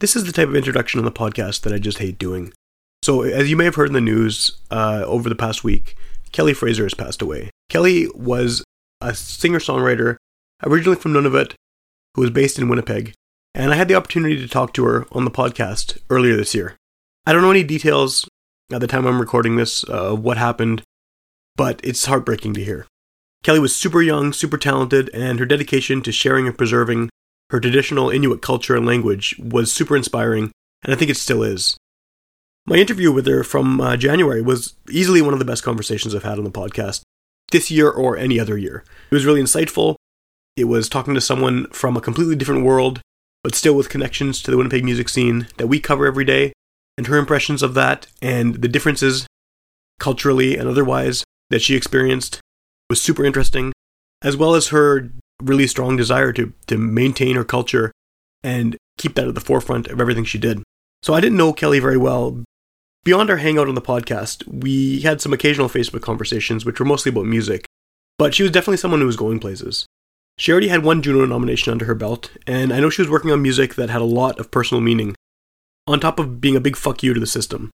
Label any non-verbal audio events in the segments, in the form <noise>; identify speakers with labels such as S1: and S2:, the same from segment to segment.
S1: This is the type of introduction on the podcast that I just hate doing. So, as you may have heard in the news uh, over the past week, Kelly Fraser has passed away. Kelly was a singer songwriter originally from Nunavut who was based in Winnipeg, and I had the opportunity to talk to her on the podcast earlier this year. I don't know any details at the time I'm recording this uh, of what happened, but it's heartbreaking to hear. Kelly was super young, super talented, and her dedication to sharing and preserving her traditional Inuit culture and language was super inspiring, and I think it still is. My interview with her from uh, January was easily one of the best conversations I've had on the podcast this year or any other year. It was really insightful. It was talking to someone from a completely different world, but still with connections to the Winnipeg music scene that we cover every day, and her impressions of that and the differences culturally and otherwise that she experienced was super interesting, as well as her really strong desire to, to maintain her culture and keep that at the forefront of everything she did. So I didn't know Kelly very well. Beyond our hangout on the podcast, we had some occasional Facebook conversations, which were mostly about music, but she was definitely someone who was going places. She already had one Juno nomination under her belt, and I know she was working on music that had a lot of personal meaning, on top of being a big fuck you to the system.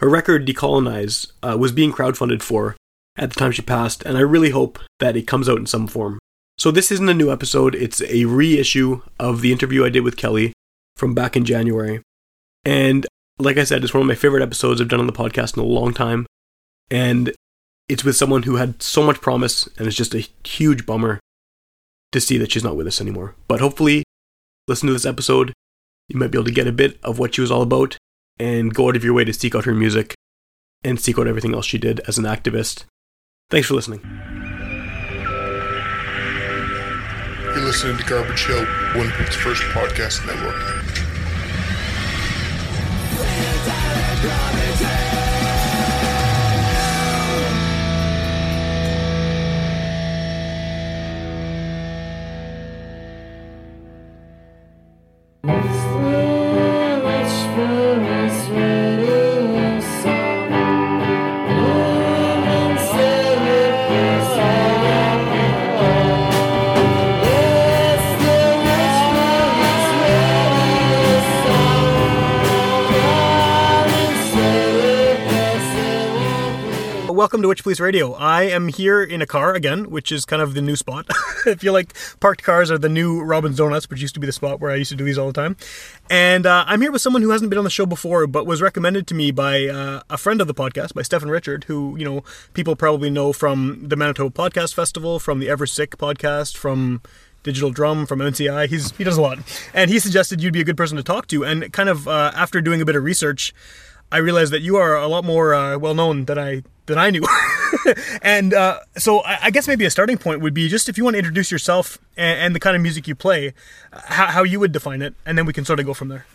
S1: Her record, Decolonize, uh, was being crowdfunded for at the time she passed, and I really hope that it comes out in some form. So, this isn't a new episode, it's a reissue of the interview I did with Kelly from back in January. And like I said, it's one of my favorite episodes I've done on the podcast in a long time. And it's with someone who had so much promise, and it's just a huge bummer to see that she's not with us anymore. But hopefully, listen to this episode. You might be able to get a bit of what she was all about and go out of your way to seek out her music and seek out everything else she did as an activist. Thanks for listening.
S2: Listening to Garbage Hill, Winnipeg's first podcast network.
S1: Welcome to Witch Police Radio. I am here in a car again, which is kind of the new spot. <laughs> I feel like parked cars are the new Robin's Donuts, which used to be the spot where I used to do these all the time. And uh, I'm here with someone who hasn't been on the show before, but was recommended to me by uh, a friend of the podcast, by Stefan Richard, who, you know, people probably know from the Manitoba Podcast Festival, from the Ever Sick podcast, from digital drum from NCI. He's he does a lot, and he suggested you'd be a good person to talk to. And kind of uh, after doing a bit of research, I realized that you are a lot more uh, well known than I than I knew. <laughs> and uh, so I, I, guess maybe a starting point would be just if you want to introduce yourself and, and the kind of music you play, how, how, you would define it, and then we can sort of go from there.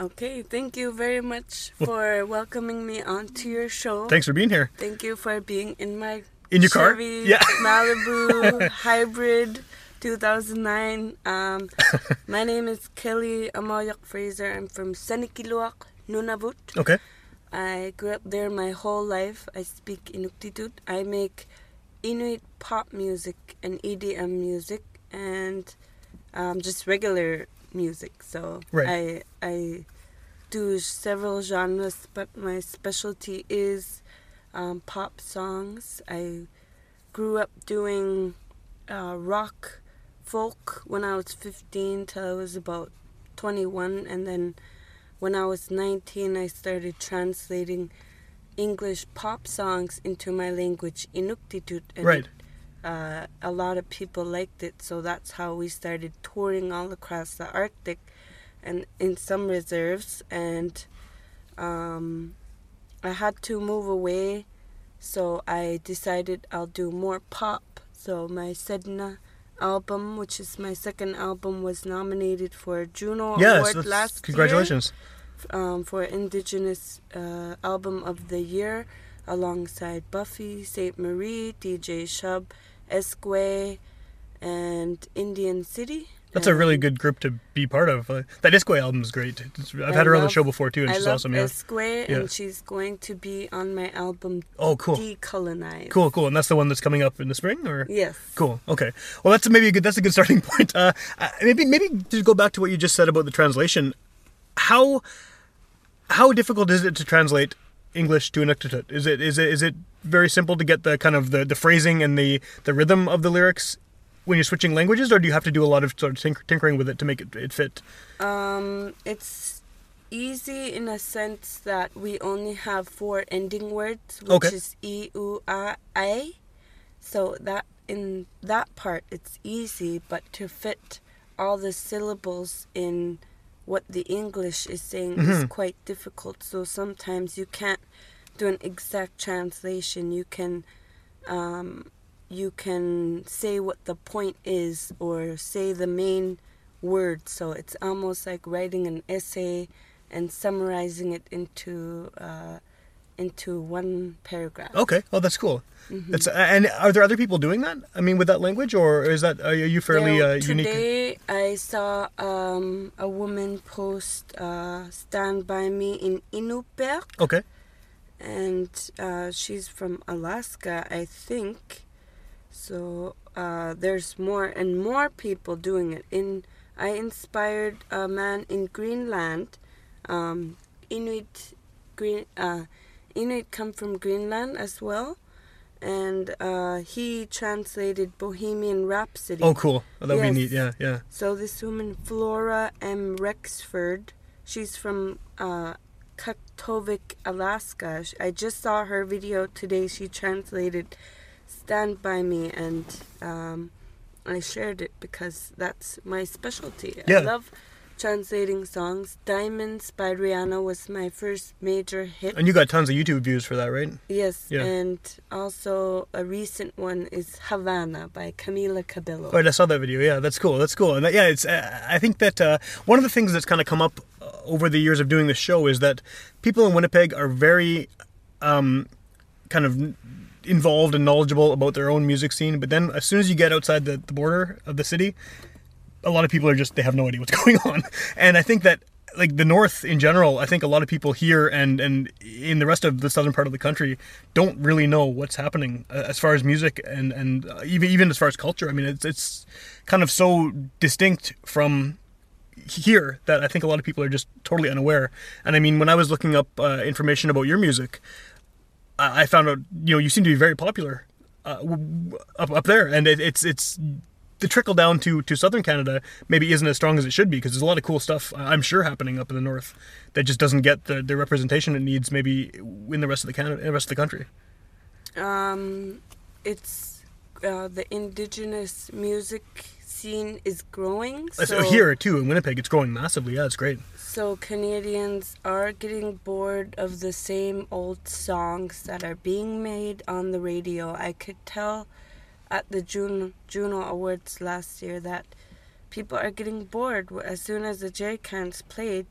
S3: Okay, thank you very much for welcoming me onto your show.
S1: Thanks for being here.
S3: Thank you for being in my
S1: in your
S3: Chevy
S1: car, yeah, <laughs>
S3: Malibu hybrid. 2009. Um, <laughs> my name is Kelly Amayak Fraser. I'm from Sanikiluaq, Nunavut.
S1: Okay.
S3: I grew up there my whole life. I speak Inuktitut. I make Inuit pop music and EDM music and um, just regular music. So
S1: right.
S3: I I do several genres, but my specialty is um, pop songs. I grew up doing uh, rock, folk when I was 15 till I was about 21, and then when I was 19, I started translating English pop songs into my language, Inuktitut.
S1: And right.
S3: Uh, a lot of people liked it, so that's how we started touring all across the Arctic and in some reserves. And um, I had to move away, so I decided I'll do more pop. So my Sedna album, which is my second album, was nominated for a Juno
S1: yes,
S3: Award last
S1: congratulations.
S3: year um, for Indigenous uh, Album of the Year, alongside Buffy, Sainte-Marie, DJ Shub, iskwē, and Indian City.
S1: That's a really good group to be part of. Uh, that iskwē album is great. It's, I've I had her love, on the show before too, and
S3: I
S1: she's awesome. Yeah.
S3: iskwē, and she's going to be on my album.
S1: Oh, cool.
S3: Decolonize.
S1: Cool, cool, and that's the one that's coming up in the spring, or
S3: yes.
S1: Cool. Okay. Well, that's maybe a good. That's a good <laughs> starting point. Uh, maybe maybe to go back to what you just said about the translation.
S4: how how difficult is it to translate English to Inuktitut? Is it is it is it very simple to get the kind of the, the phrasing and the the rhythm of the lyrics when you're switching languages, or do you have to do a lot of sort of tinker- tinkering with it to make it, it fit?
S3: Um, it's easy in a sense that we only have four ending words, which
S4: Okay.
S3: is e, u, a, a. So that in that part it's easy, but to fit all the syllables in what the English is saying is
S4: Mhm.
S3: quite difficult. So sometimes you can't do an exact translation. You can um, you can say what the point is or say the main word. So it's almost like writing an essay and summarizing it into uh, into one paragraph.
S4: Okay, oh that's cool.
S3: Mhm.
S4: That's and are there other people doing that? I mean, with that language, or is that are you fairly
S3: There-
S4: uh, unique?
S3: Today I saw um, a woman post uh, "Stand by Me" in Inupiaq,
S4: Okay,
S3: and uh, she's from Alaska, I think. So uh, there's more and more people doing it. In I inspired a man in Greenland, um, Inuit. Green uh, Inuit come from Greenland as well, and uh, he translated Bohemian Rhapsody.
S4: oh cool, oh, that would
S3: Yes.
S4: be neat. Yeah, yeah.
S3: So this woman, Flora M. Rexford, she's from uh, Kaktovik, Alaska. I just saw her video today. She translated "Stand by Me," and um, I shared it because that's my specialty.
S4: Yeah.
S3: I love translating songs. "Diamonds" by Rihanna was my first major hit.
S4: And you got tons of YouTube views for that, right?
S3: Yes,
S4: Yeah.
S3: and also a recent one is "Havana" by Camila Cabello.
S4: Right, I saw that video. Yeah, that's cool. That's cool. And that, yeah, it's. Uh, I think that uh, one of the things that's kind of come up uh, over the years of doing this show is that people in Winnipeg are very, um, kind of involved and knowledgeable about their own music scene. But then, as soon as you get outside the, the border of the city, a lot of people are just they have no idea what's <laughs> going on. And I think that like the north in general, I think a lot of people here and and in the rest of the southern part of the country don't really know what's happening uh, as far as music and and uh, even even as far as culture. I mean, it's it's kind of so distinct from here that I think a lot of people are just totally unaware. And I mean, when I was looking up uh, information about your music, I found out you know you seem to be very popular uh, up up there, and it, it's it's the trickle down to to southern Canada maybe isn't as strong as it should be because there's a lot of cool stuff I'm sure happening up in the north that just doesn't get the, the representation it needs maybe in the rest of the Canada, the rest of the country.
S3: Um, it's uh, the indigenous music scene is growing. So,
S4: here too in Winnipeg, it's growing massively. Yeah, it's great.
S3: so Canadians are getting bored of the same old songs that are being made on the radio. I could tell at the June Juno Awards last year that people are getting bored. As soon as the Jerry Cans played,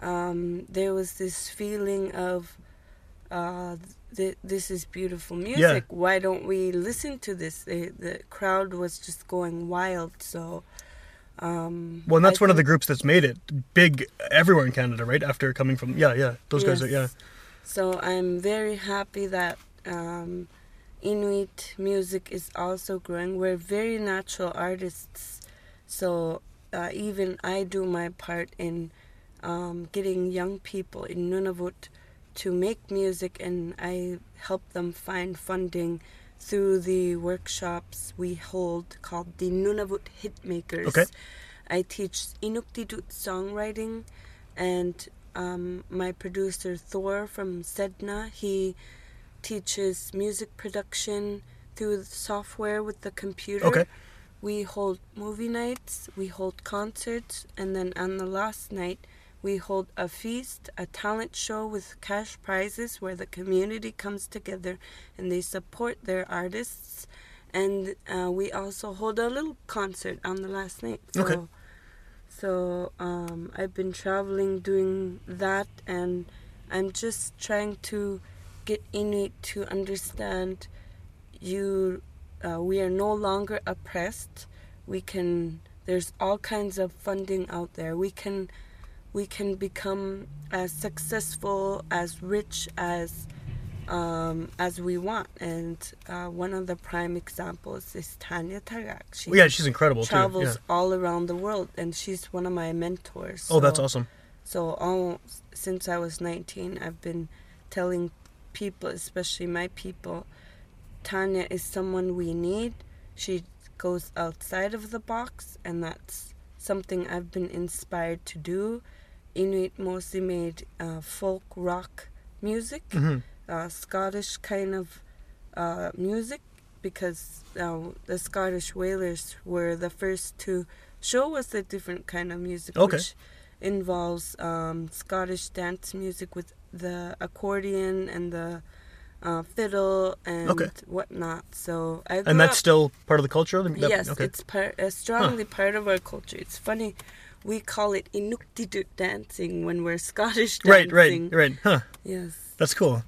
S3: um, there was this feeling of uh, th- this is beautiful music. Why don't we listen to this? The, the crowd was just going wild. So, um,
S4: Well, and that's
S3: I
S4: one of the groups that's made it big everywhere in Canada, right? After coming from yeah, yeah, those guys are yeah.
S3: So I'm very happy that um, Inuit music is also growing. We're very natural artists, so uh, even I do my part in um, getting young people in Nunavut to make music, and I help them find funding through the workshops we hold called the Nunavut Hitmakers.
S4: Okay.
S3: I teach Inuktitut songwriting, and um, my producer Thor from Sedna, he teaches music production through the software with the computer.
S4: Okay.
S3: We hold movie nights, we hold concerts, and then on the last night, we hold a feast, a talent show with cash prizes where the community comes together and they support their artists. And uh, we also hold a little concert on the last night. So,
S4: Okay.
S3: so um, I've been traveling doing that, and I'm just trying to get Inuit to understand you. Uh, we are no longer oppressed. We can. There's all kinds of funding out there. We can, we can become as successful, as rich as, um, as we want. And uh, one of the prime examples is Tanya Tagaq. She
S4: Well, yeah, she's incredible too.
S3: travels
S4: Yeah.
S3: all around the world, and she's one of my mentors.
S4: Oh, that's awesome.
S3: So all since I was 19, I've been telling people, especially my people, Tanya is someone we need. She goes outside of the box, and that's something I've been inspired to do. Inuit mostly made uh, folk rock music,
S5: Mhm.
S3: uh, Scottish kind of uh, music, because uh, the Scottish Whalers were the first to show us a different kind of music,
S5: Okay.
S3: which involves um, Scottish dance music with the accordion and the uh, fiddle and
S5: Okay.
S3: whatnot. So I
S5: And that's
S3: up-
S5: still part of the culture. That-
S3: yes,
S5: okay.
S3: it's part, uh, strongly part of our culture. It's funny, we call it Inuktitut dancing when we're Scottish
S5: right,
S3: dancing.
S5: right, right. Huh.
S3: Yes.
S5: That's cool.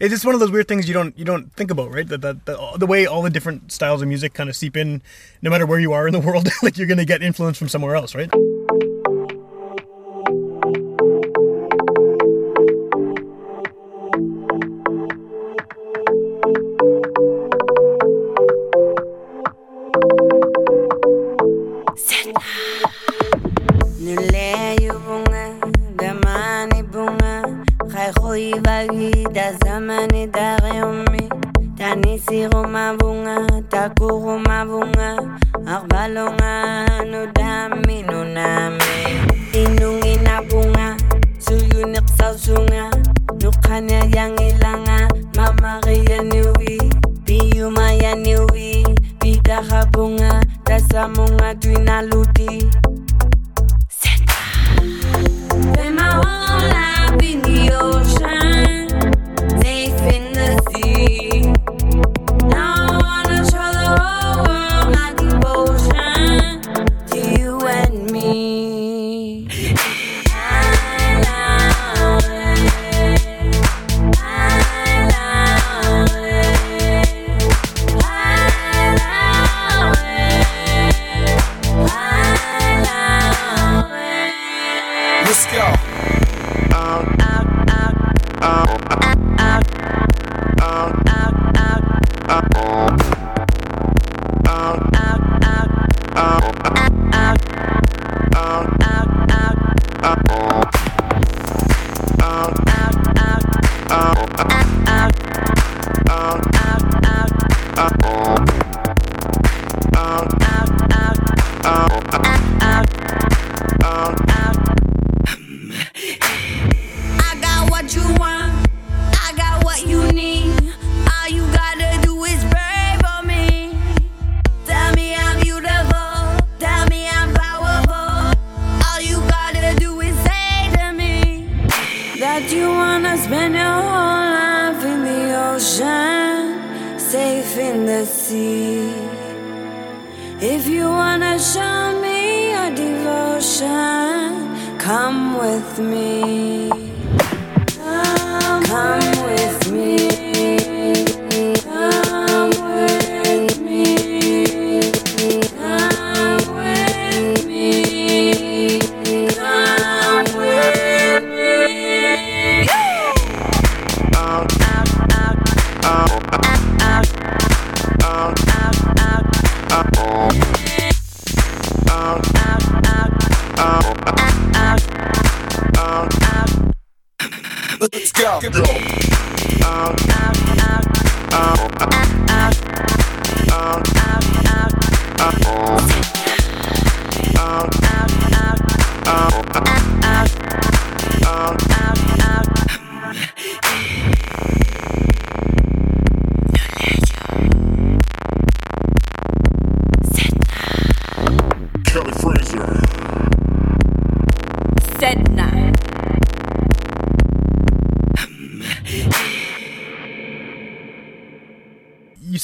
S5: It's just one of those weird things you don't you don't think about, right? That that the, the way all the different styles of music kind of seep in, no matter where you are in the world. <laughs> like you're gonna get influence from somewhere else, right?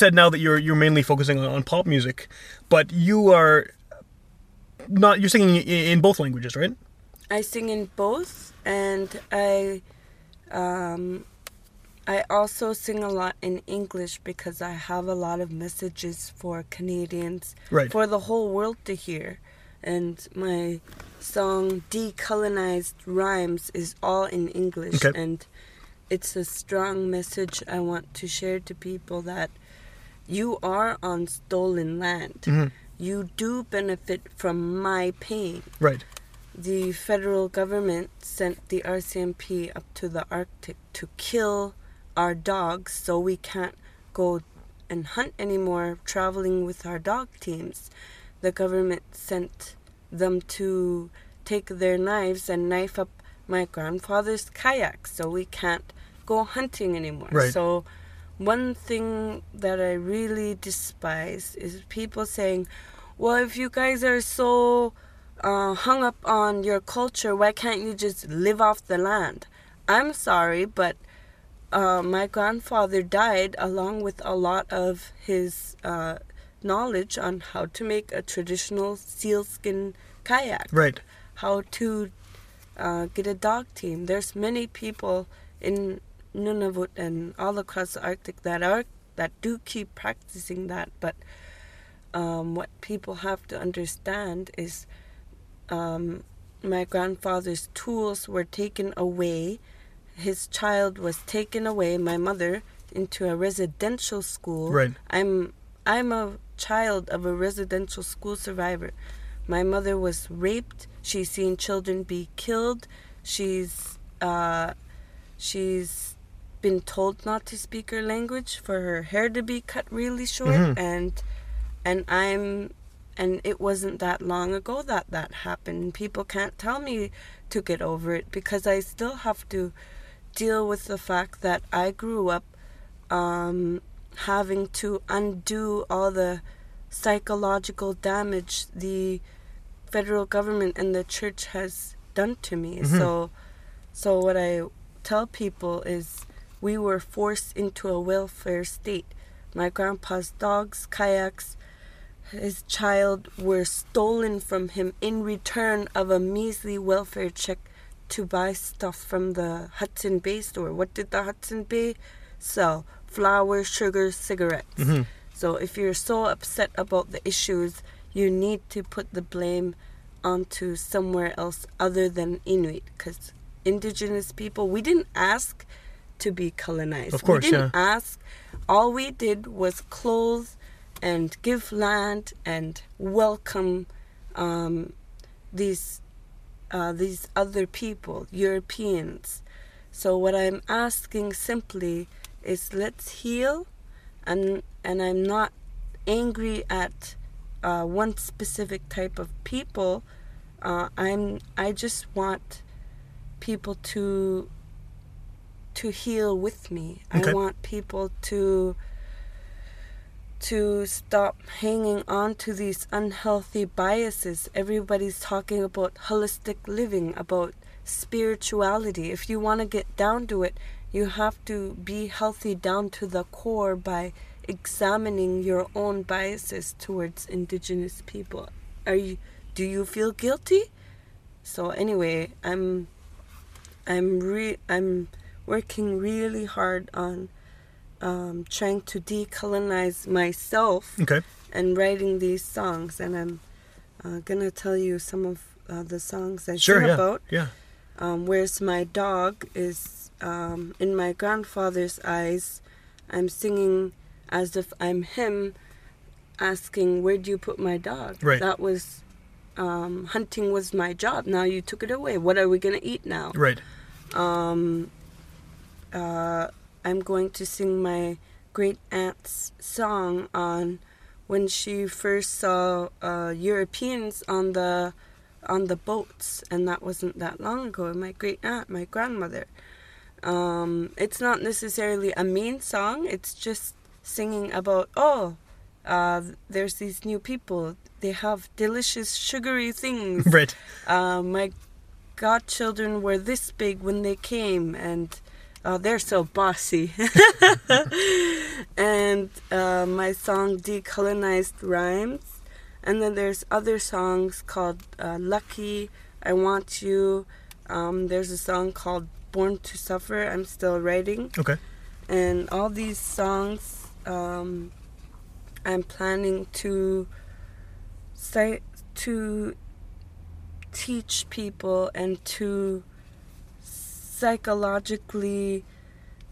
S5: Said now that you're you're mainly focusing on, on pop music, but you are not. You're singing in both languages, right?
S3: I sing in both, and I, um, I also sing a lot in English because I have a lot of messages for Canadians,
S5: Right.
S3: for the whole world to hear, and my song "Decolonized Rhymes" is all in English,
S5: Okay.
S3: and it's a strong message I want to share to people that you are on stolen land.
S5: Mhm.
S3: You do benefit from my pain
S5: Right.
S3: the federal government sent the RCMP up to the Arctic to kill our dogs so we can't go and hunt anymore traveling with our dog teams. The government sent them to take their knives and knife up my grandfather's kayak so we can't go hunting anymore.
S4: Right.
S3: So one thing that I really despise is people saying, well, if you guys are so uh, hung up on your culture, why can't you just live off the land? I'm sorry, but uh, my grandfather died along with a lot of his uh, knowledge on how to make a traditional sealskin kayak
S4: Right.
S3: how to uh, get a dog team. There's many people in Nunavut and all across the Arctic that are that do keep practicing that, but um, what people have to understand is um, my grandfather's tools were taken away. His child was taken away, my mother, into a residential school.
S4: Right.
S3: I'm I'm a child of a residential school survivor. My mother was raped. She's seen children be killed. She's uh, she's been told not to speak her language for her hair to be cut really short
S4: Mhm.
S3: and and I'm and it wasn't that long ago that that happened. People can't tell me to get over it because I still have to deal with the fact that I grew up um, having to undo all the psychological damage the federal government and the church has done to me.
S4: Mhm.
S3: So, so what I tell people is, we were forced into a welfare state. My grandpa's dogs, kayaks, his child were stolen from him in return of a measly welfare check to buy stuff from the Hudson Bay store. What did the Hudson Bay sell? Flour, sugar, cigarettes.
S4: Mhm.
S3: So if you're so upset about the issues, you need to put the blame onto somewhere else other than Inuit because indigenous people, we didn't ask to be colonized.
S4: Of course,
S3: we didn't
S4: yeah.
S3: ask. All we did was clothe and give land and welcome um, these uh, these other people, Europeans. So what I'm asking simply is let's heal, and and I'm not angry at uh, one specific type of people. Uh, I'm I just want people to to heal with me.
S4: Okay.
S3: I want people to to stop hanging on to these unhealthy biases. Everybody's talking about holistic living, about spirituality. If you want to get down to it, you have to be healthy down to the core by examining your own biases towards indigenous people. Are you do you feel guilty? So anyway, I'm I'm re I'm working really hard on um, trying to decolonize myself
S4: Okay.
S3: and writing these songs, and I'm uh, gonna tell you some of uh, the songs I
S4: Sure.
S3: sing
S4: Yeah.
S3: about.
S4: Yeah.
S3: Um, Where's My Dog is um, in my grandfather's eyes. I'm singing as if I'm him, asking, Where do you put my dog?
S4: Right.
S3: That was um, hunting was my job. Now you took it away. What are we gonna eat now?
S4: Right.
S3: um, uh, I'm going to sing my great aunt's song on when she first saw uh, Europeans on the on the boats, and that wasn't that long ago. My great aunt, my grandmother. Um, it's not necessarily a mean song. It's just singing about oh, uh, there's these new people. They have delicious sugary things <laughs>
S4: Right.
S3: uh, my godchildren were this big when they came, and uh, they're so bossy. <laughs> and uh, my song decolonized rhymes, and then there's other songs called uh, "Lucky," "I Want You." Um, there's a song called "Born to Suffer." I'm still writing
S4: Okay.
S3: and all these songs um, I'm planning to say to teach people and to psychologically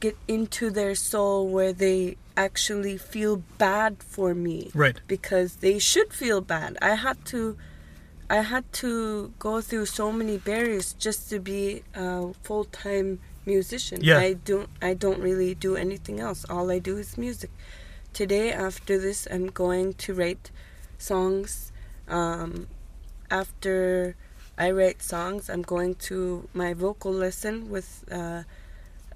S3: get into their soul where they actually feel bad for me
S4: Right.
S3: because they should feel bad. I had to I had to go through so many barriers just to be a full time musician.
S4: Yeah.
S3: I don't I don't really do anything else. All I do is music. Today after this I'm going to write songs. Um, after I write songs I'm going to my vocal lesson with uh,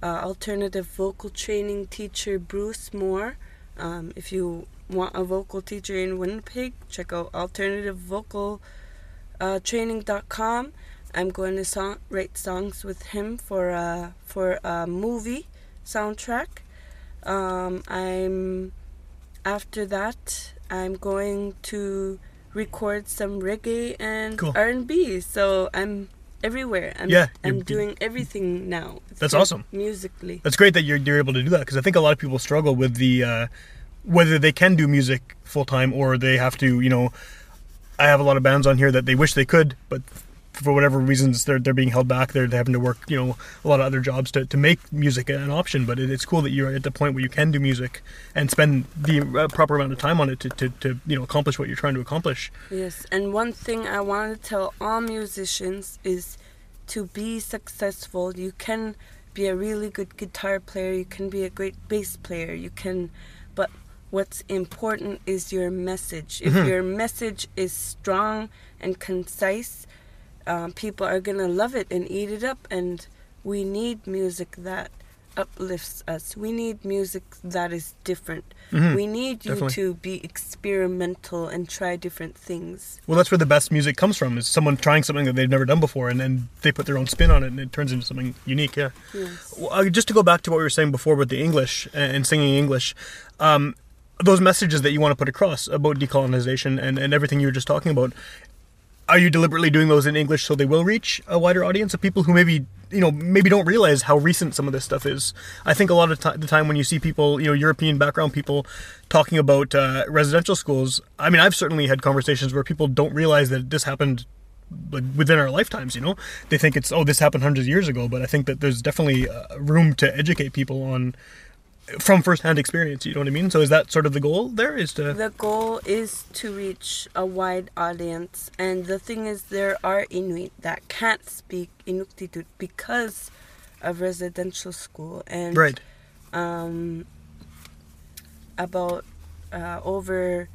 S3: uh, alternative vocal training teacher Bruce Moore. Um, if you want a vocal teacher in Winnipeg, check out alternative vocal uh. I'm going to song, write songs with him for a, for a movie soundtrack. Um, I'm after that I'm going to record some reggae and
S4: Cool.
S3: R&B. So I'm everywhere. I'm,
S4: Yeah,
S3: I'm doing everything now.
S4: That's awesome.
S3: Musically.
S4: That's great that you're, you're able to do that because I think a lot of people struggle with the uh, whether they can do music full time or they have to. You know, I have a lot of bands on here that they wish they could, but for whatever reasons they're they're being held back. They're, they're having to work, you know, a lot of other jobs to, to make music an option. But it, it's cool that you're at the point where you can do music and spend the uh, proper amount of time on it to, to, to you know accomplish what you're trying to accomplish.
S3: Yes, and one thing I want to tell all musicians is to be successful, you can be a really good guitar player, you can be a great bass player, you can, but what's important is your message. If your message is strong and concise, um, people are going to love it and eat it up, and we need music that uplifts us. We need music that is different. We need you
S4: Definitely.
S3: to be experimental and try different things.
S4: Well, that's where the best music comes from is someone trying something that they've never done before and then they put their own spin on it and it turns into something unique. Yeah.
S3: Yes.
S4: Well, uh, just to go back to what we were saying before with the English and, and singing English, um, those messages that you want to put across about decolonization and, and everything you were just talking about, are you deliberately doing those in English so they will reach a wider audience of people who maybe you know maybe don't realize how recent some of this stuff is? I think a lot of ti the time when you see people, you know, European background people talking about uh, residential schools, I mean, I've certainly had conversations where people don't realize that this happened like within our lifetimes you know they think it's oh this happened hundreds of years ago but i think that there's definitely uh, room to educate people on from firsthand experience you know what i mean? So is that sort of the goal there is to
S3: The goal is to reach a wide audience, and the thing is, there are Inuit that can't speak Inuktitut because of residential school, and
S4: right.
S3: um, about uh, over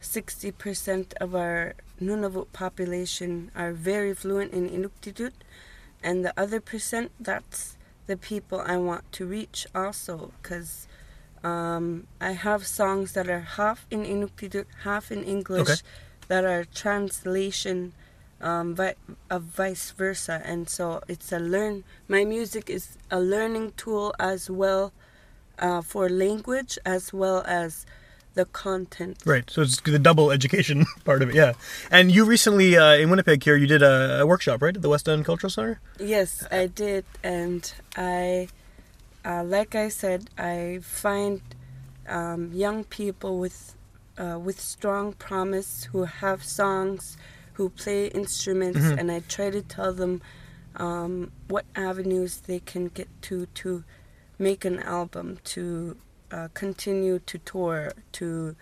S3: 60% of our Nunavut population are very fluent in Inuktitut, and the other percent, that's the people I want to reach also, because um, I have songs that are half in Inuktitut, half in English,
S4: Okay.
S3: that are translation um, vi- of vice versa, and so it's a learn. My music is a learning tool as well uh, for language as well as the content.
S4: right so it's the double education <laughs> part of it yeah. And you recently uh, in winnipeg here you did a, a workshop right at the west end cultural center?
S3: Yes, I did, and I, uh, like I said, I find um, young people with uh, with strong promise who have songs, who play instruments, and I try to tell them um, what avenues they can get to to make an album, to uh, continue to tour, to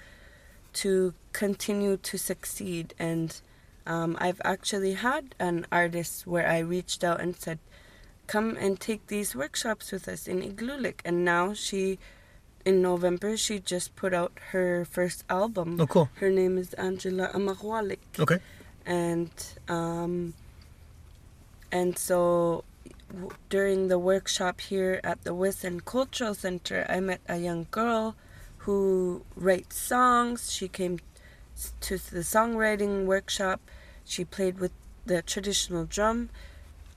S3: to continue to succeed and um, I've actually had an artist where I reached out and said, "Come and take these workshops with us in Igloolik." And now she, in November, she just put out her first album.
S4: Oh, cool.
S3: Her name is Angela Amahwalik,
S4: okay
S3: and um, and so during the workshop here at the West End Cultural Center, I met a young girl who writes songs. She came to the songwriting workshop. She played with the traditional drum.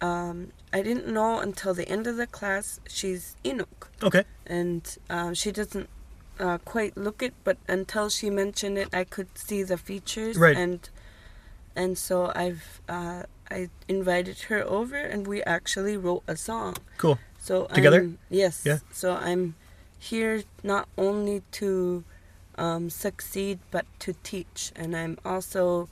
S3: Um, I didn't know until the end of the class she's Inuk,
S4: okay
S3: and um, she doesn't uh, quite look it, but until she mentioned it, I could see the features,
S4: Right.
S3: and and so I've uh, I invited her over, and we actually wrote a song.
S4: cool
S3: So
S4: Together?
S3: I'm, yes.
S4: Yeah.
S3: So I'm here not only to um, succeed but to teach, and I'm also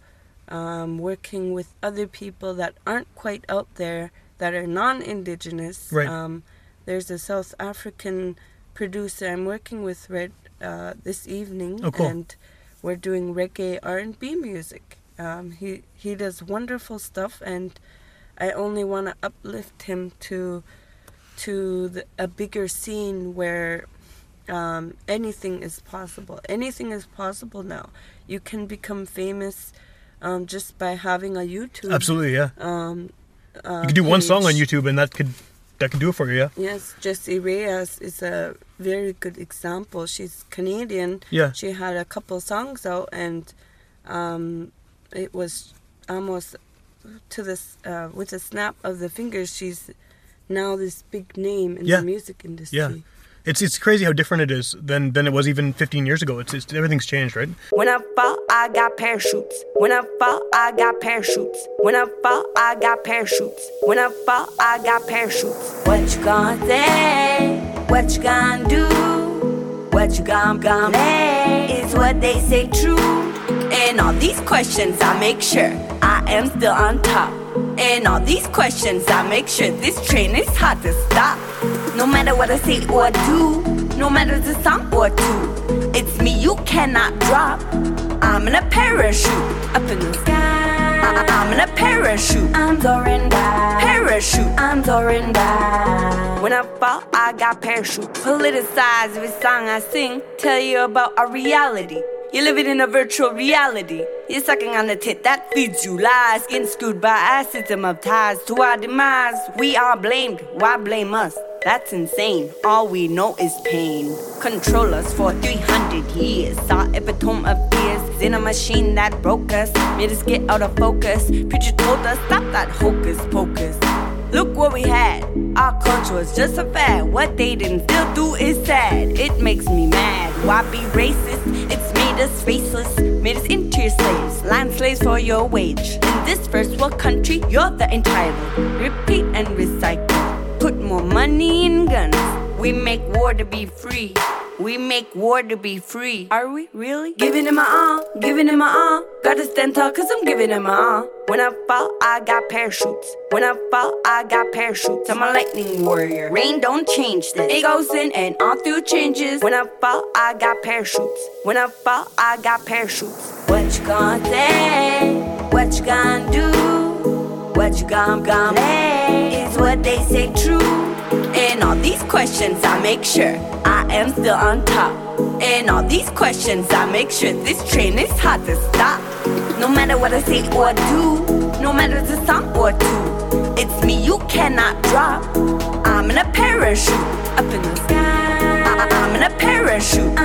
S3: um, working with other people that aren't quite out there that are non-indigenous.
S4: Right.
S3: Um, there's a South African producer I'm working with right uh, this evening,
S4: Oh, cool.
S3: and we're doing reggae R&B music. Um, he he does wonderful stuff, and I only want to uplift him to to the, a bigger scene where um, anything is possible. Anything is possible now. You can become famous um, just by having a YouTube.
S4: Absolutely, yeah.
S3: Um, uh,
S4: You could do one song on. YouTube, and that could that could do it for you. Yeah.
S3: Yes, Jessie Reyez is a very good example. She's Canadian.
S4: Yeah.
S3: She had a couple songs out, and um, it was almost to this uh, with a snap of the fingers. She's now this big name in
S4: Yeah.
S3: the music industry.
S4: Yeah. It's it's crazy how different it is than than it was even 15 years ago. It's, it's everything's changed, right?
S5: When I fall, I got parachutes. When I fall, I got parachutes. When I fall, I got parachutes. When I fall, I got parachutes. What you gonna say? What you gonna do? What you gonna gonna? Is what they say true? And all these questions, I make sure I am still on top. And all these questions, I make sure this train is hard to stop. No matter what I say or do, no matter the song or two, it's me you cannot drop. I'm in a parachute up in the sky. I- I'm in a parachute. I'm soaring by. Parachute. I'm soaring by. When I fall, I got parachute. Politicize every song I sing. Tell you about our reality. You're living in a virtual reality. You're sucking on the tit that feeds you lies. Getting screwed by our system of ties to our demise. We are blamed. Why blame us? That's insane. All we know is pain. Control us for 300 years. Our epitome of fears in a machine that broke us. Made us get out of focus. Preacher told us stop that hocus pocus. Look what we had. Our culture was just a fad. What they didn't still do is sad. It makes me mad. Why be racist? It's made us faceless, made us into slaves, land slaves for your wage. In this first world country, you're the entitled. Repeat and recycle. Put more money in guns. We make war to be free. We make war to be free. Are we really? Giving it my all, uh, giving it my all. Uh? Gotta stand tall cause I'm giving it my all. Uh. When I fall, I got parachutes. When I fall, I got parachutes. I'm a lightning warrior. Rain don't change this. It goes in and on through changes. When I fall, I got parachutes. When I fall, I got parachutes. What you gonna say? What you gonna do? What you gonna gonna? What they say true? And all these questions, I make sure I am still on top. And all these questions, I make sure this train is hard to stop. No matter what I say or do, no matter the song or two, it's me you cannot drop. I'm in a parachute up in the sky. I- I'm in a parachute.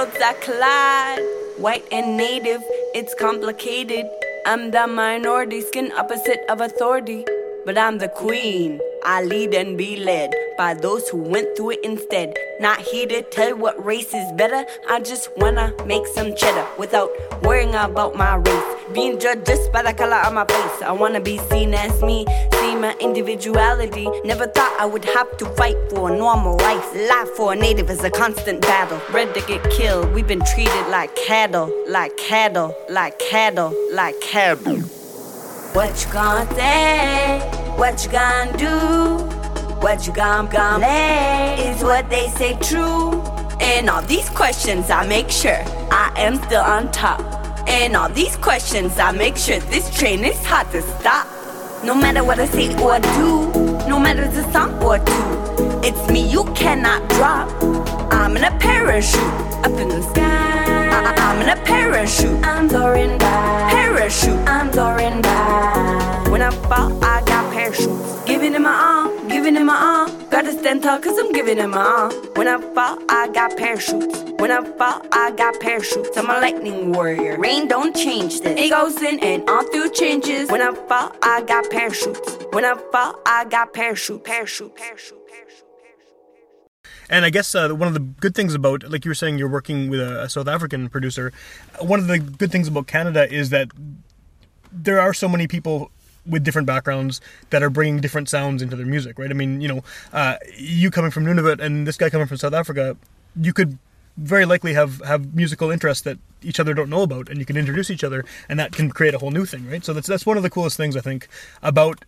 S5: Worlds that collide. White and native, it's complicated. I'm the minority, skin opposite of authority. But I'm the queen. I lead and be led by those who went through it instead. Not here to tell what race is better. I just wanna make some cheddar without worrying about my race. Being judged just by the color of my face. I wanna be seen as me, see my individuality. Never thought I would have to fight for a normal life. Life for a native is a constant battle. Bred to get killed, we've been treated like cattle, like cattle, like cattle, like cattle. What you gonna say? What you gonna do? What you gonna gonna? Is what they say true? And all these questions, I make sure I am still on top. And all these questions, I make sure this train is hard to stop. No matter what I say or do, no matter the song or two, it's me you cannot drop. I'm in a parachute up in the sky. I'm in a parachute. I'm soaring by. Parachute. I'm soaring by. When I fall, I got parachutes. Giving it my all, giving it my all. Gotta stand tall cause I'm giving it my all. When I fall, I got parachutes. When I fall, I got parachutes. I'm a lightning warrior. Rain don't change this. It goes in and on through changes. When I fall, I got parachutes. When I fall, I got parachute, parachute, parachute, parachute.
S4: And I guess uh, one of the good things about, like you were saying, you're working with a, South African producer. One of the good things about Canada is that there are so many people with different backgrounds that are bringing different sounds into their music, right? I mean, you know, uh, you coming from Nunavut and this guy coming from South Africa, you could very likely have have musical interests that each other don't know about, and you can introduce each other, and that can create a whole new thing, right? So that's that's one of the coolest things I think about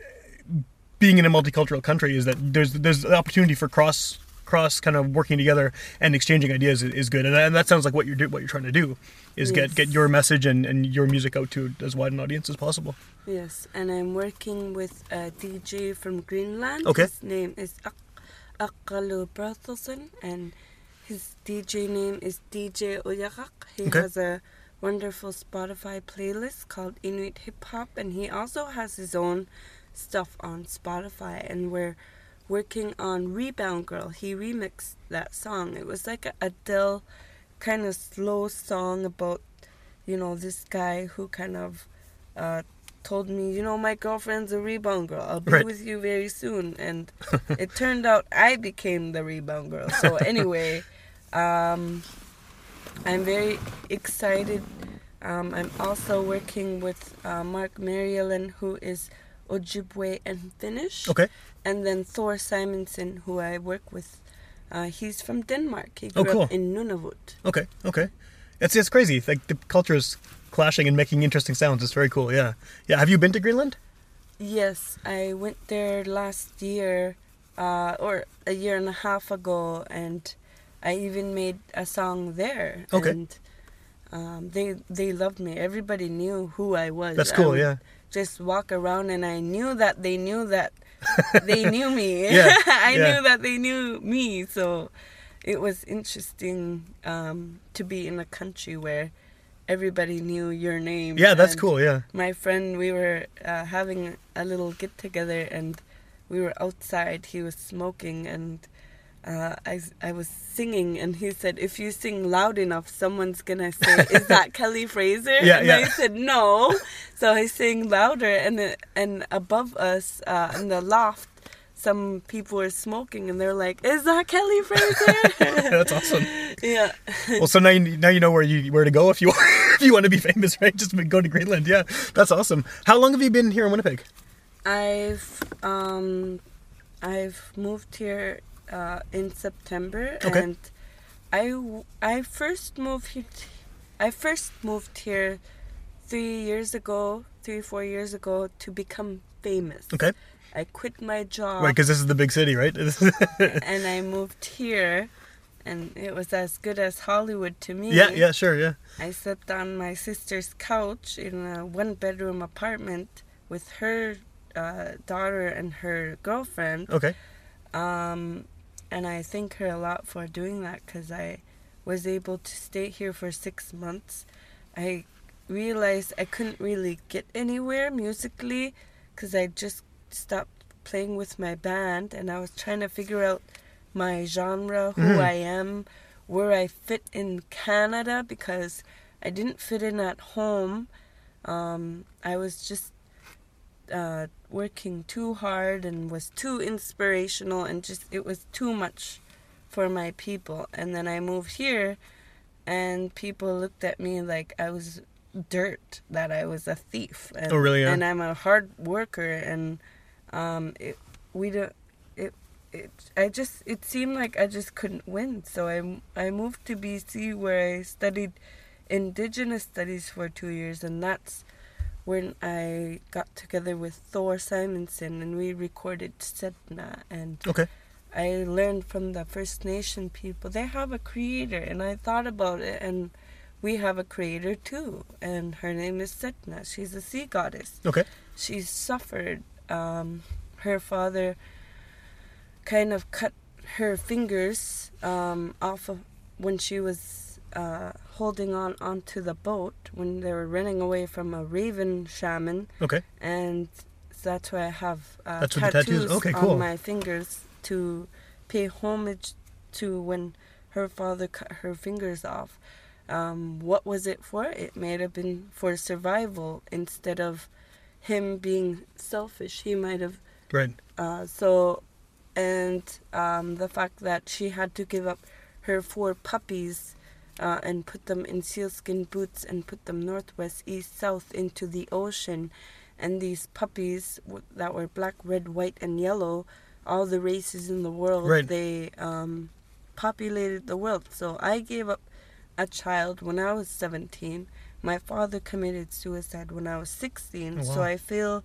S4: being in a multicultural country is that there's there's the opportunity for cross cross kind of working together and exchanging ideas is, is good, and, that- and that sounds like what you're do, what you're trying to do is
S3: Yes.
S4: get get your message and, and your music out to as wide an audience as possible.
S3: Yes, and I'm working with a DJ from Greenland.
S4: Okay.
S3: His name is Ak- Akalu and his DJ name is DJ Oyakak. He
S4: Okay.
S3: has a wonderful Spotify playlist called Inuit Hip Hop, and he also has his own stuff on Spotify. And we're working on Rebound Girl. He remixed that song. It was like a Adele kind of slow song about, you know, this guy who kind of uh, told me, you know, my girlfriend's a rebound girl. I'll be
S4: Right.
S3: with you very soon. And <laughs> it turned out I became the rebound girl. So <laughs> anyway, um, I'm very excited. Um, I'm also working with uh, Mark Mariellen, who is Ojibwe and Finnish.
S4: Okay.
S3: And then Thor Simonson, who I work with. Uh, he's from Denmark. He
S4: Oh,
S3: grew
S4: cool.
S3: up in Nunavut.
S4: Okay, okay. It's it's crazy. Like the cultures clashing and making interesting sounds. It's very cool. Yeah, yeah. Have you been to Greenland?
S3: Yes, I went there last year, uh, or a year and a half ago, and I even made a song there.
S4: Okay.
S3: And um, they they loved me. Everybody knew who I was.
S4: That's cool. Yeah.
S3: Just walk around, and I knew that they knew that <laughs> they knew me.
S4: Yeah, <laughs>
S3: I
S4: yeah.
S3: knew that they knew me. So it was interesting um, to be in a country where everybody knew your name.
S4: Yeah, that's
S3: and
S4: cool. Yeah.
S3: my friend we were uh, having a little get together and we were outside he was smoking and uh, I, I was singing and he said if you sing loud enough someone's gonna say is <laughs> that kelly fraser
S4: Yeah,
S3: and
S4: yeah.
S3: i said no so i sang louder and and above us uh, in the loft some people were smoking and they're like is that kelly fraser <laughs>
S4: That's awesome.
S3: yeah
S4: Well, so now you, now you know where you where to go if you <laughs> if you want to be famous, right? Just go to Greenland. Yeah, that's awesome. How long have you been here in Winnipeg?
S3: I've um I've moved here uh, in September
S4: Okay.
S3: and I I first moved here I first moved here 3 years ago, 3 4 years ago to become famous.
S4: Okay.
S3: I quit my job
S4: Right, because this is the big city, right? <laughs>
S3: and I moved here and it was as good as Hollywood to me.
S4: yeah, yeah, sure, yeah.
S3: I slept on my sister's couch in a one bedroom apartment with her uh, daughter and her girlfriend.
S4: Okay.
S3: Um, and I thank her a lot for doing that because I was able to stay here for six months. I realized I couldn't really get anywhere musically because I just stopped playing with my band and I was trying to figure out my genre, who
S4: Mhm.
S3: I am, where I fit in Canada because I didn't fit in at home. Um, I was just uh, working too hard and was too inspirational and just it was too much for my people. And then I moved here, and people looked at me like I was dirt, that I was a thief. And,
S4: Oh, really, yeah?
S3: And I'm a hard worker, and um, it, we don't. It, it, I just it seemed like I just couldn't win, so I I moved to BC where I studied Indigenous studies for two years, and that's when I got together with Thor Simonson and we recorded Sedna and
S4: Okay.
S3: I learned from the First Nation people. They have a creator and I thought about it and we have a creator too and her name is Sedna. She's a sea goddess.
S4: Okay.
S3: She suffered um, her father kind of cut her fingers um, off of when she was uh, holding on onto the boat when they were running away from a raven shaman
S4: Okay.
S3: and that's why I have uh,
S4: That's the tattoos- okay, cool.
S3: on my fingers to pay homage to when her father cut her fingers off. Um, what was it for? It may have been for survival instead of him being selfish. He might have
S4: Right.
S3: uh, so, and um, the fact that she had to give up her four puppies uh, and put them in sealskin boots and put them northwest, east, south into the ocean. And these puppies w- that were black, red, white, and yellow, all the races in the world,
S4: Right.
S3: they um, populated the world. So I gave up a child when I was 17. My father committed suicide when I was 16.
S4: Oh,
S3: So. I feel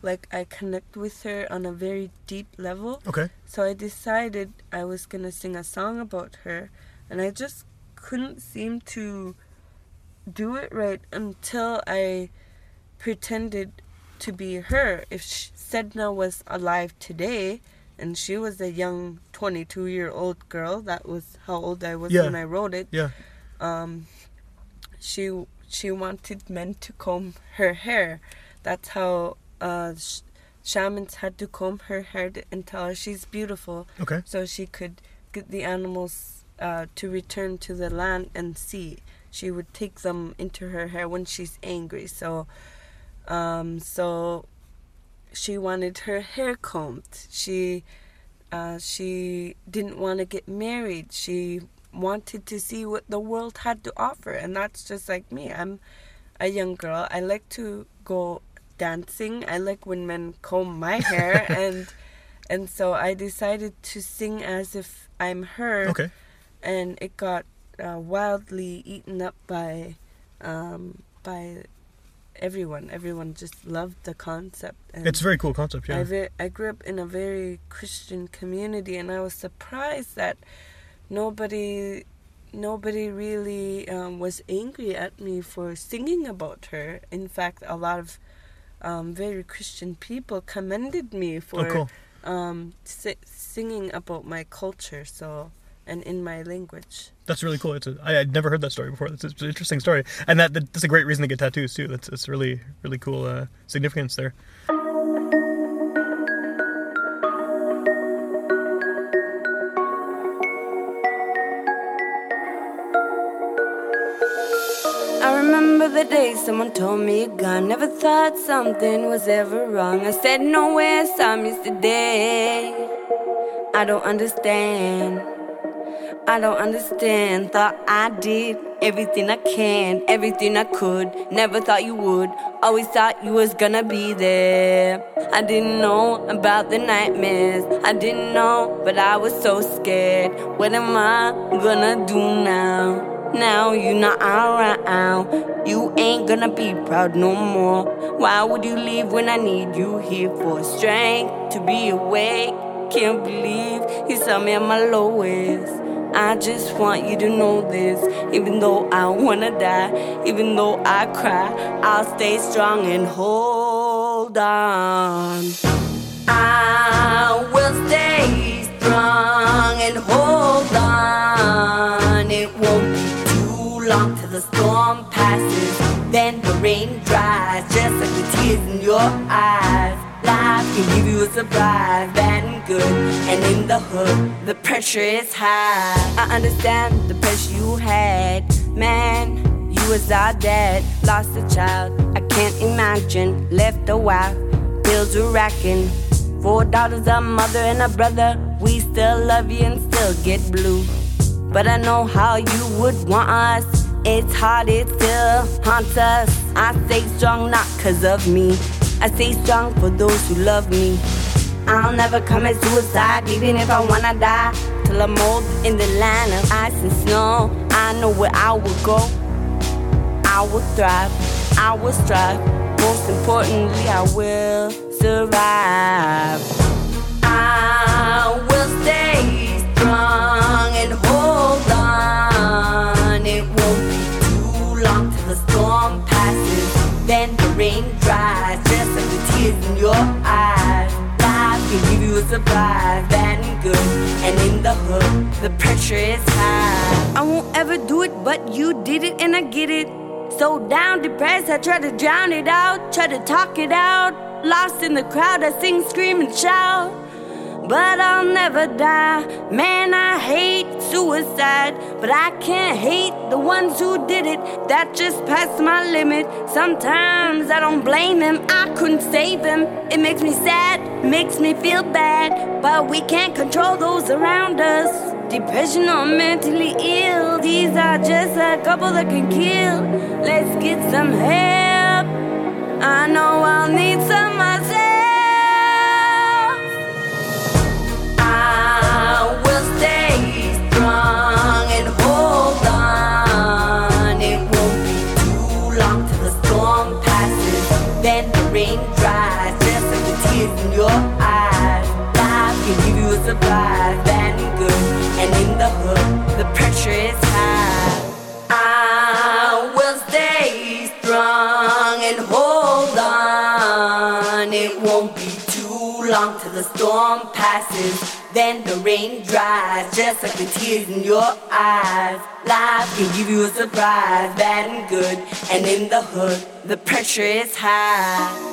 S3: like I connect with her on a very deep level.
S4: Okay.
S3: So I decided I was gonna sing a song about her, and I just couldn't seem to do it right until I pretended to be her. If Sedna was alive today, and she was a young 22 year old girl, that was how old I was
S4: Yeah.
S3: when I wrote it.
S4: Yeah.
S3: Um, she she wanted men to comb her hair. That's how uh, sh- shamans had to comb her hair to- and tell her she's beautiful
S4: Okay.
S3: so she could get the animals uh, to return to the land and sea. She would take them into her hair when she's angry. So, um, so she wanted her hair combed. She, uh, she didn't want to get married. She wanted to see what the world had to offer, and that's just like me. I'm a young girl. I like to go dancing. I like when men comb my hair <laughs> and and so I decided to sing as if I'm her
S4: Okay.
S3: And it got uh, wildly eaten up by um, by everyone. Everyone just loved the concept. And
S4: It's a very cool concept.
S3: I,
S4: Yeah.
S3: ve- I grew up in a very Christian community, and I was surprised that nobody nobody really um, was angry at me for singing about her. In fact, a lot of um, very Christian people commended me for
S4: Oh, cool.
S3: um, si- singing about my culture. So and in my language.
S4: That's really cool. It's a, I, I'd never heard that story before. That's, it's an interesting story, and that, that's a great reason to get tattoos too. That's it's really really cool uh, significance there.
S5: I remember the day someone told me you're gone. Never thought something was ever wrong. I said no, nowhere, some yesterday. I don't understand. I don't understand. Thought I did everything I can, everything I could. Never thought you would. Always thought you was gonna be there. I didn't know about the nightmares. I didn't know, but I was so scared. What am I gonna do now? Now you're not around. You ain't gonna be proud no more. Why would you leave when I need you here for strength to be awake? Can't believe you saw me at my lowest. I just want you to know this. Even though I wanna die, even though I cry, I'll stay strong and hold on. I will stay strong and hold on. It won't be too long till the storm passes. Then the rain dries, just like the tears in your eyes. Life can give you a surprise, bad and good. And in the hood, the pressure is high. I understand the pressure you had, man. You was our dad, lost a child. I can't imagine, left a wife, bills were racking. Four daughters, a mother, and a brother. We still love you and still get blue. But I know how you would want us. It's hard, it still haunts us. I stay strong not cause of me. I stay strong for those who love me. I'll never commit suicide, even if I wanna die. Till I'm old in the land of ice and snow. I know where I will go. I will thrive, I will strive. Most importantly, I will survive. Bad and good. And in the hood, the pressure is high. I won't ever do it, but you did it and I get it. So down, depressed, I try to drown it out, try to talk it out. Lost in the crowd, I sing, scream, and shout. But I'll never die. Man, I hate suicide. But I can't hate the ones who did it. That just passed my limit. Sometimes I don't blame them. I couldn't save them. It makes me sad, makes me feel bad. But we can't control those around us. Depression or mentally ill. These are just a couple that can kill. Let's get some help. I know I'll need some myself. Strong long till the storm passes. Then the rain dries, just like the tears in your eyes. Life can give you a surprise, bad and good. And in the hood, the pressure is high.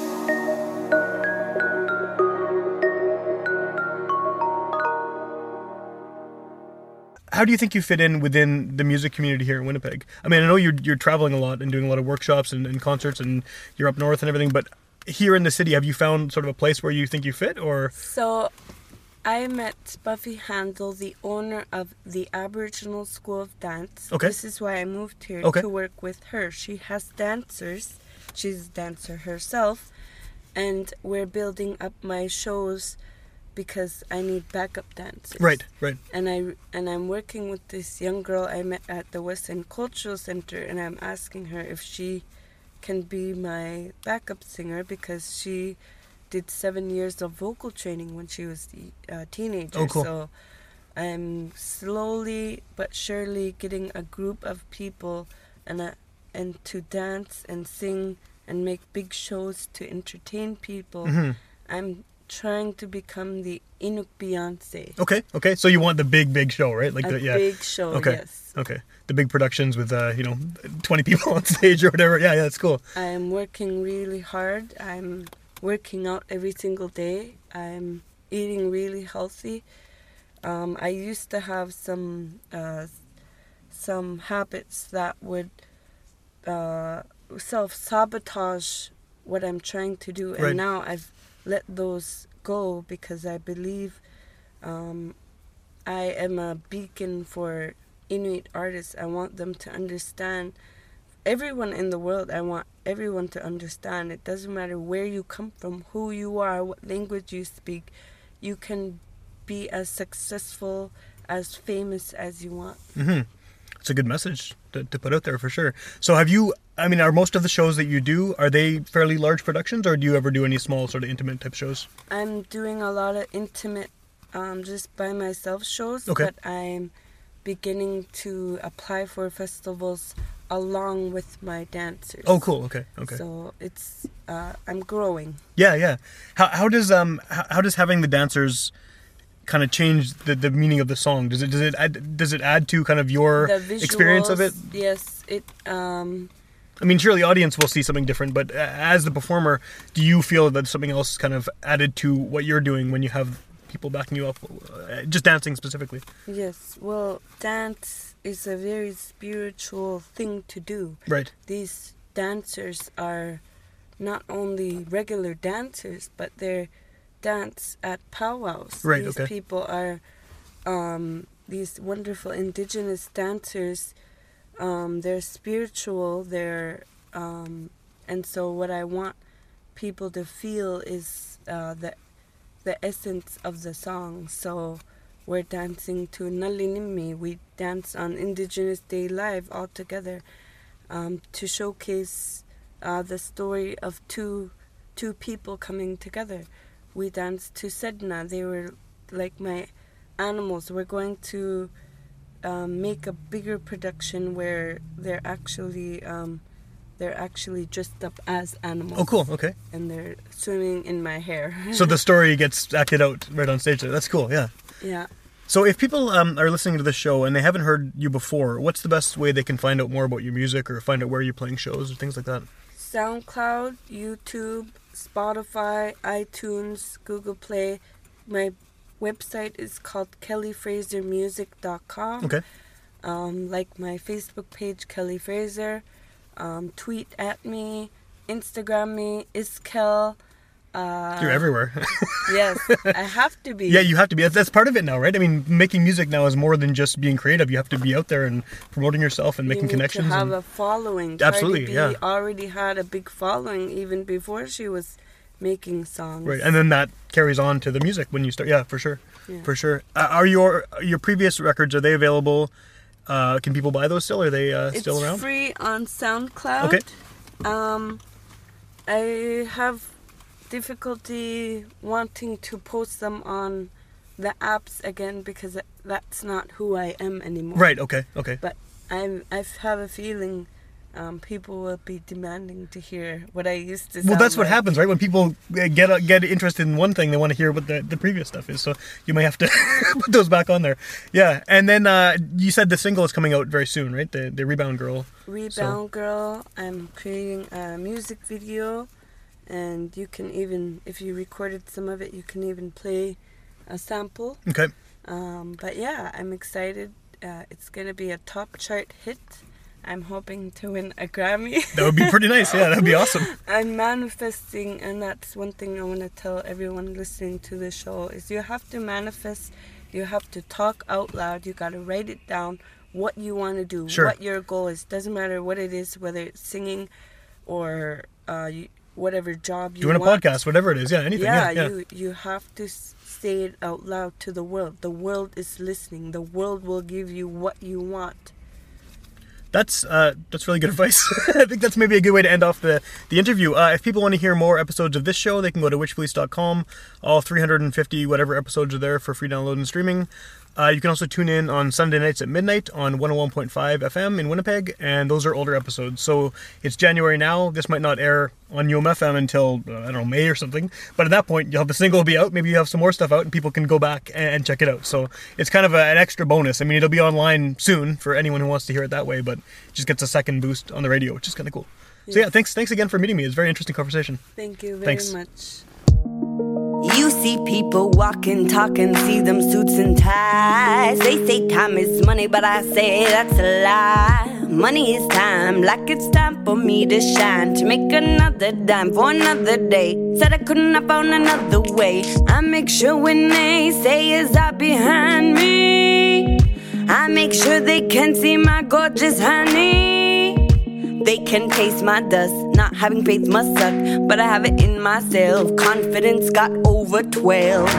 S4: How do you think you fit in within the music community here in Winnipeg? I mean, I know you're you're traveling a lot and doing a lot of workshops and, and concerts, and you're up north and everything. But here in the city, have you found sort of a place where you think you fit, or
S3: So, I met Buffy Handel, the owner of the Aboriginal School of Dance.
S4: Okay.
S3: This is why I moved here
S4: Okay.
S3: to work with her. She has dancers. She's a dancer herself, and we're building up my shows because I need backup dancers.
S4: right, right?
S3: And I and I'm working with this young girl I met at the West End Cultural Center, and I'm asking her if she can be my backup singer because she did seven years of vocal training when she was a teenager.
S4: Oh, cool.
S3: So I'm slowly but surely getting a group of people and a, and to dance and sing and make big shows to entertain people.
S4: Mhm.
S3: I'm trying to become the Inuk Beyonce.
S4: Okay, okay. So you want the big, big show, right? Like
S3: a
S4: the yeah.
S3: big show,
S4: okay,
S3: yes.
S4: Okay. The big productions with uh, you know, twenty people <laughs> on stage or whatever. Yeah, yeah, that's cool.
S3: I'm working really hard. I'm working out every single day. I'm eating really healthy. Um, I used to have some uh, some habits that would uh, self sabotage what I'm trying to do, and
S4: Right.
S3: now I've let those go because I believe um, I am a beacon for Inuit artists. I want them to understand everyone in the world. I want everyone to understand. It doesn't matter where you come from, who you are, what language you speak. You can be as successful, as famous as you want.
S4: Mm-hmm. It's a good message to, to put out there for sure. So have you? I mean, are most of the shows that you do are they fairly large productions, or do you ever do any small sort of intimate type shows?
S3: I'm doing a lot of intimate, um, just by myself shows,
S4: Okay.
S3: but I'm beginning to apply for festivals along with my dancers.
S4: Oh, cool. Okay, okay.
S3: So it's uh, I'm growing.
S4: Yeah, yeah. How how does um how, how does having the dancers kind of change the, the meaning of the song? Does it does it add, does it add to kind of your
S3: visuals,
S4: experience of it?
S3: Yes, it. Um,
S4: I mean, surely the audience will see something different, but as the performer, do you feel that something else kind of added to what you're doing when you have people backing you up, uh, just dancing specifically?
S3: yes. Well, dance is a very spiritual thing to do.
S4: Right.
S3: These dancers are not only regular dancers, but they're dance at powwows.
S4: Right,
S3: These
S4: okay.
S3: people are um, these wonderful indigenous dancers. Um, they're spiritual. They're um, and so what I want people to feel is uh, the the essence of the song. So we're dancing to Nalinimi. We dance on Indigenous Day Live all together um, to showcase uh, the story of two two people coming together. We danced to Sedna. They were like my animals. We're going to um, make a bigger production where they're actually um, they're actually dressed up as animals.
S4: Oh, cool. Okay.
S3: And they're swimming in my hair. <laughs>
S4: So the story gets acted out right on stage. That's cool. Yeah.
S3: yeah.
S4: So if people um, are listening to this show and they haven't heard you before, what's the best way they can find out more about your music or find out where you're playing shows or things like that?
S3: SoundCloud, YouTube, Spotify, iTunes, Google Play. My website is called kellyfrasermusic.com.
S4: Okay.
S3: Um, like my Facebook page, Kelly Fraser. Um, tweet at me, Instagram me, iskel. Uh,
S4: You're everywhere. <laughs>
S3: yes, I have to be.
S4: yeah, you have to be. That's, that's part of it now, right? I mean, making music now is more than just being creative. You have to be out there and promoting yourself and
S3: You
S4: making connections.
S3: To have
S4: and-
S3: a following.
S4: Absolutely,
S3: Cardi B
S4: yeah.
S3: already had a big following even before she was making songs.
S4: Right, and then that carries on to the music when you start. Yeah, for sure,
S3: Yeah.
S4: for sure. Uh, are your your previous records are they available? Uh, can people buy those still? Are they uh,
S3: it's
S4: still around?
S3: free on SoundCloud.
S4: Okay.
S3: Um, I have difficulty wanting to post them on the apps again because that's not who I am anymore.
S4: Right. Okay. Okay.
S3: But I'm I have a feeling um, people will be demanding to hear what I used to.
S4: Say.
S3: Well,
S4: that's what
S3: like.
S4: happens, right? When people get uh, get interested in one thing, they want to hear what the, the previous stuff is. So you may have to <laughs> put those back on there. Yeah, and then uh, you said the single is coming out very soon, right? The the Rebound Girl.
S3: Rebound Girl. I'm creating a music video, and you can even, if you recorded some of it, you can even play a sample.
S4: Okay.
S3: Um, but yeah, I'm excited. Uh, it's gonna be a top chart hit. I'm hoping to win a Grammy. <laughs>
S4: That would be pretty nice. Yeah, that'd be awesome. <laughs>
S3: I'm manifesting, and that's one thing I want to tell everyone listening to the show: is you have to manifest. You have to talk out loud. You got to write it down. What you want to do,
S4: Sure.
S3: what your goal is. Doesn't matter what it is, whether it's singing, or uh, whatever job you want.
S4: Doing a
S3: want.
S4: podcast, whatever it is. Yeah, anything.
S3: Yeah,
S4: Yeah, yeah.
S3: you you have to say it out loud to the world. The world is listening. The world will give you what you want.
S4: That's uh, that's really good <laughs> advice. I think that's maybe a good way to end off the, the interview. Uh, if people want to hear more episodes of this show, they can go to witchpolice.com. All 350 whatever episodes are there for free download and streaming. Uh, you can also tune in on Sunday nights at midnight on 101.5 FM in Winnipeg, and those are older episodes. So it's January now. This might not air on UMFM until, uh, I don't know, May or something. But at that point, you'll have the single be out. Maybe you have some more stuff out, and people can go back and, check it out. So it's kind of a, an extra bonus. I mean, it'll be online soon for anyone who wants to hear it that way, but it just gets a second boost on the radio, which is kind of cool. So yeah, thanks thanks again for meeting me. It's a very interesting conversation.
S3: Thank you very
S4: Thanks.
S3: much.
S5: You see people walking, talking, see them suits and ties. They say time is money, but I say that's a lie. Money is time, like it's time for me to shine. To make another dime for another day. Said I couldn't have found another way. I make sure when they say is are behind me. I make sure they can see my gorgeous honey. They can taste my dust. Not having faith must suck, but I have it in myself. Confidence got over 12.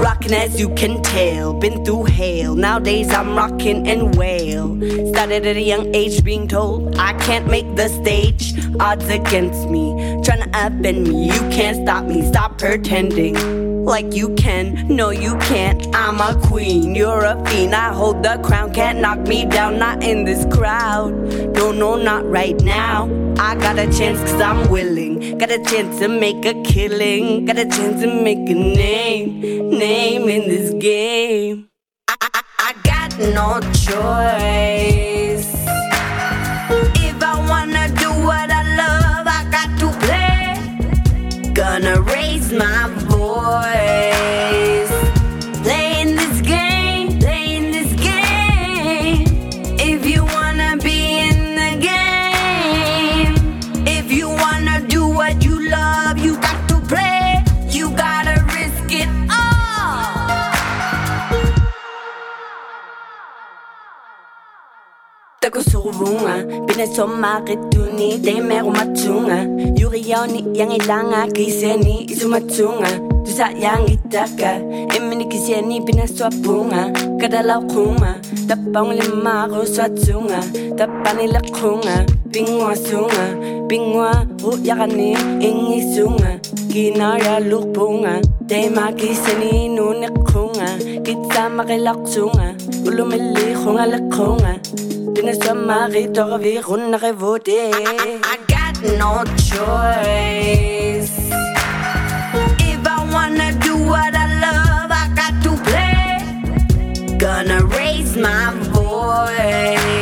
S5: Rockin' as you can tell, been through hell. Nowadays I'm rockin' and well. Started at a young age being told I can't make the stage. Odds against me, tryna upend me. You can't stop me, stop pretending like you can. No, you can't. I'm a queen, you're a fiend. I hold the crown, can't knock me down. Not in this crowd. No, no, not right now. I got a chance cause I'm willing. Got a chance to make a killing. Got a chance to make a name. Name in this game. I, I, I got no choice. If I wanna Gonna raise my voice. Takusuvunga, pinasomarituni, de merumatunga. Yurioni, yangilanga, kiseni, isumatunga. Tusa yangitaka, emini kiseni, pinaswapunga. Kadala kuma, tapang limaro swatunga. Tapani lakunga, pingwa uyakani, ingisunga. Kinaya lupunga, tema kiseni, nunekunga. Kitsa makilaksunga, vode. I got no choice. If I wanna do what I love, I got to play. Gonna raise my voice.